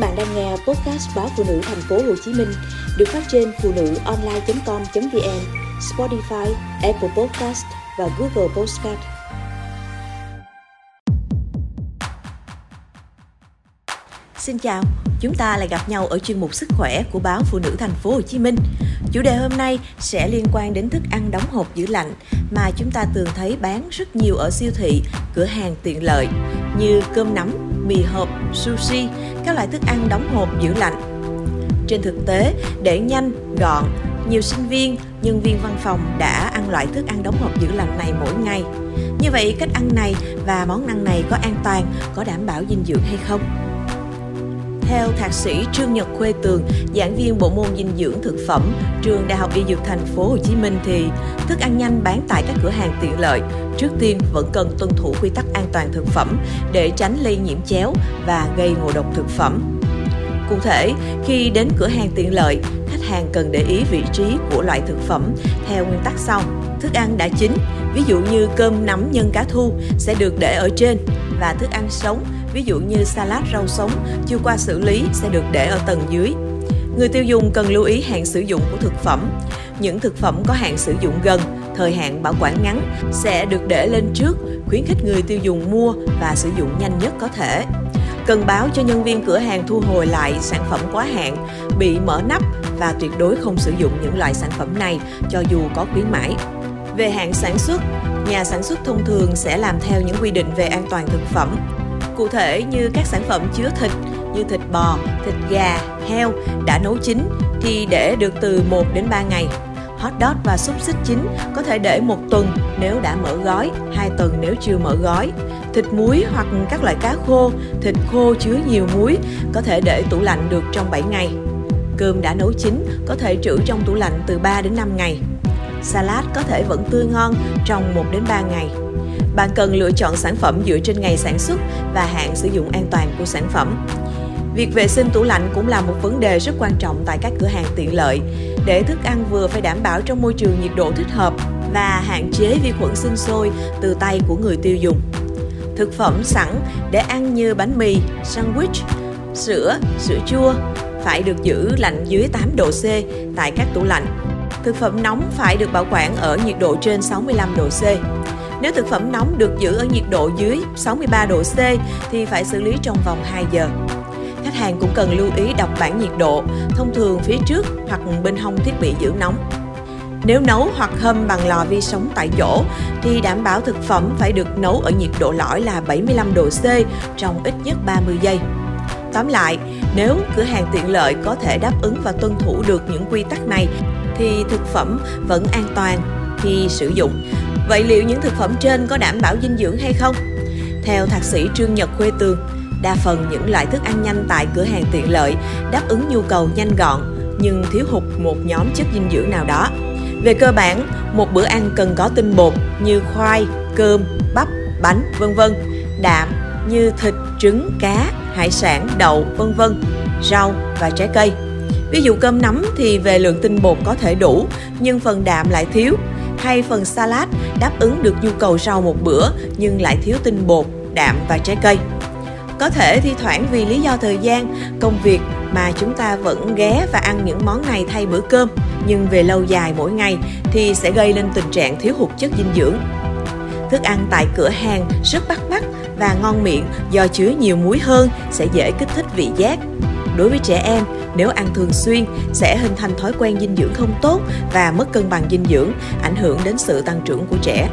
bạn đang nghe podcast báo phụ nữ thành phố Hồ Chí Minh được phát trên phụ nữ online.com.vn, Spotify, Apple Podcast và Google Podcast. Xin chào, chúng ta lại gặp nhau ở chuyên mục sức khỏe của báo Phụ nữ thành phố Hồ Chí Minh. Chủ đề hôm nay sẽ liên quan đến thức ăn đóng hộp giữ lạnh mà chúng ta thường thấy bán rất nhiều ở siêu thị, cửa hàng tiện lợi như cơm nắm, mì hộp, sushi, các loại thức ăn đóng hộp giữ lạnh. Trên thực tế, để nhanh, gọn, nhiều sinh viên, nhân viên văn phòng đã ăn loại thức ăn đóng hộp giữ lạnh này mỗi ngày. Như vậy, cách ăn này và món ăn này có an toàn, có đảm bảo dinh dưỡng hay không? Theo thạc sĩ Trương Nhật Khuê Tường, giảng viên bộ môn dinh dưỡng thực phẩm, trường Đại học Y Dược Thành phố Hồ Chí Minh thì thức ăn nhanh bán tại các cửa hàng tiện lợi trước tiên vẫn cần tuân thủ quy tắc an toàn thực phẩm để tránh lây nhiễm chéo và gây ngộ độc thực phẩm. Cụ thể, khi đến cửa hàng tiện lợi, khách hàng cần để ý vị trí của loại thực phẩm theo nguyên tắc sau. Thức ăn đã chín, ví dụ như cơm nắm nhân cá thu sẽ được để ở trên và thức ăn sống ví dụ như salad rau sống chưa qua xử lý sẽ được để ở tầng dưới. Người tiêu dùng cần lưu ý hạn sử dụng của thực phẩm. Những thực phẩm có hạn sử dụng gần, thời hạn bảo quản ngắn sẽ được để lên trước, khuyến khích người tiêu dùng mua và sử dụng nhanh nhất có thể. Cần báo cho nhân viên cửa hàng thu hồi lại sản phẩm quá hạn, bị mở nắp và tuyệt đối không sử dụng những loại sản phẩm này cho dù có khuyến mãi. Về hạn sản xuất, nhà sản xuất thông thường sẽ làm theo những quy định về an toàn thực phẩm Cụ thể như các sản phẩm chứa thịt như thịt bò, thịt gà, heo đã nấu chín thì để được từ 1 đến 3 ngày. Hot dog và xúc xích chín có thể để một tuần nếu đã mở gói, 2 tuần nếu chưa mở gói. Thịt muối hoặc các loại cá khô, thịt khô chứa nhiều muối có thể để tủ lạnh được trong 7 ngày. Cơm đã nấu chín có thể trữ trong tủ lạnh từ 3 đến 5 ngày. Salad có thể vẫn tươi ngon trong 1 đến 3 ngày bạn cần lựa chọn sản phẩm dựa trên ngày sản xuất và hạn sử dụng an toàn của sản phẩm. Việc vệ sinh tủ lạnh cũng là một vấn đề rất quan trọng tại các cửa hàng tiện lợi. Để thức ăn vừa phải đảm bảo trong môi trường nhiệt độ thích hợp và hạn chế vi khuẩn sinh sôi từ tay của người tiêu dùng. Thực phẩm sẵn để ăn như bánh mì, sandwich, sữa, sữa chua phải được giữ lạnh dưới 8 độ C tại các tủ lạnh. Thực phẩm nóng phải được bảo quản ở nhiệt độ trên 65 độ C. Nếu thực phẩm nóng được giữ ở nhiệt độ dưới 63 độ C thì phải xử lý trong vòng 2 giờ. Khách hàng cũng cần lưu ý đọc bảng nhiệt độ, thông thường phía trước hoặc bên hông thiết bị giữ nóng. Nếu nấu hoặc hâm bằng lò vi sóng tại chỗ thì đảm bảo thực phẩm phải được nấu ở nhiệt độ lõi là 75 độ C trong ít nhất 30 giây. Tóm lại, nếu cửa hàng tiện lợi có thể đáp ứng và tuân thủ được những quy tắc này thì thực phẩm vẫn an toàn khi sử dụng Vậy liệu những thực phẩm trên có đảm bảo dinh dưỡng hay không? Theo thạc sĩ Trương Nhật Khuê Tường, đa phần những loại thức ăn nhanh tại cửa hàng tiện lợi đáp ứng nhu cầu nhanh gọn nhưng thiếu hụt một nhóm chất dinh dưỡng nào đó. Về cơ bản, một bữa ăn cần có tinh bột như khoai, cơm, bắp, bánh, vân vân, đạm như thịt, trứng, cá, hải sản, đậu, vân vân, rau và trái cây. Ví dụ cơm nắm thì về lượng tinh bột có thể đủ, nhưng phần đạm lại thiếu hay phần salad đáp ứng được nhu cầu rau một bữa nhưng lại thiếu tinh bột, đạm và trái cây. Có thể thi thoảng vì lý do thời gian, công việc mà chúng ta vẫn ghé và ăn những món này thay bữa cơm, nhưng về lâu dài mỗi ngày thì sẽ gây lên tình trạng thiếu hụt chất dinh dưỡng. Thức ăn tại cửa hàng rất bắt mắt và ngon miệng do chứa nhiều muối hơn sẽ dễ kích thích vị giác. Đối với trẻ em, nếu ăn thường xuyên sẽ hình thành thói quen dinh dưỡng không tốt và mất cân bằng dinh dưỡng, ảnh hưởng đến sự tăng trưởng của trẻ.